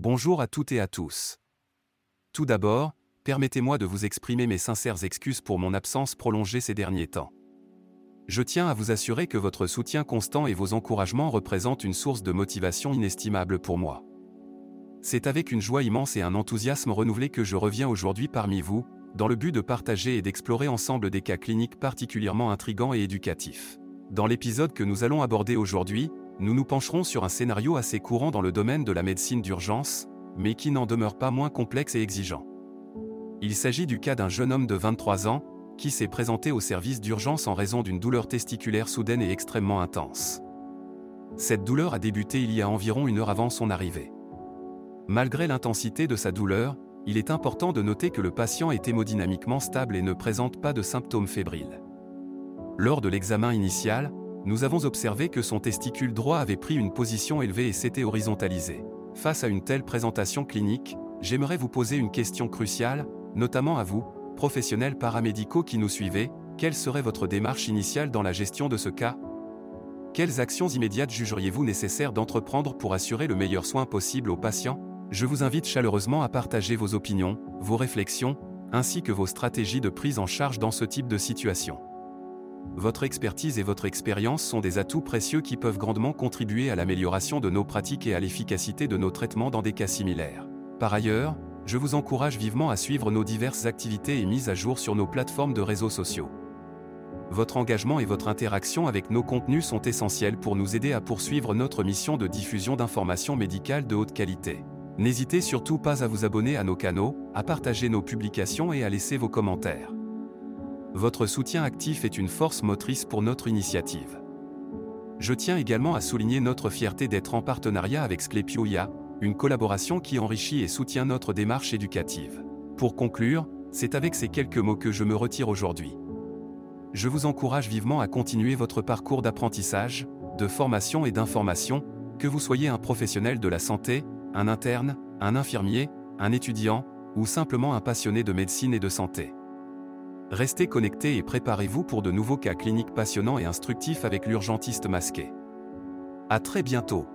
Bonjour à toutes et à tous. Tout d'abord, permettez-moi de vous exprimer mes sincères excuses pour mon absence prolongée ces derniers temps. Je tiens à vous assurer que votre soutien constant et vos encouragements représentent une source de motivation inestimable pour moi. C'est avec une joie immense et un enthousiasme renouvelé que je reviens aujourd'hui parmi vous, dans le but de partager et d'explorer ensemble des cas cliniques particulièrement intrigants et éducatifs. Dans l'épisode que nous allons aborder aujourd'hui, nous nous pencherons sur un scénario assez courant dans le domaine de la médecine d'urgence, mais qui n'en demeure pas moins complexe et exigeant. Il s'agit du cas d'un jeune homme de 23 ans, qui s'est présenté au service d'urgence en raison d'une douleur testiculaire soudaine et extrêmement intense. Cette douleur a débuté il y a environ une heure avant son arrivée. Malgré l'intensité de sa douleur, il est important de noter que le patient est hémodynamiquement stable et ne présente pas de symptômes fébriles. Lors de l'examen initial, nous avons observé que son testicule droit avait pris une position élevée et s'était horizontalisé. Face à une telle présentation clinique, j'aimerais vous poser une question cruciale, notamment à vous, professionnels paramédicaux qui nous suivez, quelle serait votre démarche initiale dans la gestion de ce cas? Quelles actions immédiates jugeriez-vous nécessaires d'entreprendre pour assurer le meilleur soin possible aux patients? Je vous invite chaleureusement à partager vos opinions, vos réflexions, ainsi que vos stratégies de prise en charge dans ce type de situation. Votre expertise et votre expérience sont des atouts précieux qui peuvent grandement contribuer à l'amélioration de nos pratiques et à l'efficacité de nos traitements dans des cas similaires. Par ailleurs, je vous encourage vivement à suivre nos diverses activités et mises à jour sur nos plateformes de réseaux sociaux. Votre engagement et votre interaction avec nos contenus sont essentiels pour nous aider à poursuivre notre mission de diffusion d'informations médicales de haute qualité. N'hésitez surtout pas à vous abonner à nos canaux, à partager nos publications et à laisser vos commentaires. Votre soutien actif est une force motrice pour notre initiative. Je tiens également à souligner notre fierté d'être en partenariat avec Sklepioia, une collaboration qui enrichit et soutient notre démarche éducative. Pour conclure, c'est avec ces quelques mots que je me retire aujourd'hui. Je vous encourage vivement à continuer votre parcours d'apprentissage, de formation et d'information, que vous soyez un professionnel de la santé, un interne, un infirmier, un étudiant, ou simplement un passionné de médecine et de santé. Restez connectés et préparez-vous pour de nouveaux cas cliniques passionnants et instructifs avec l'urgentiste masqué. À très bientôt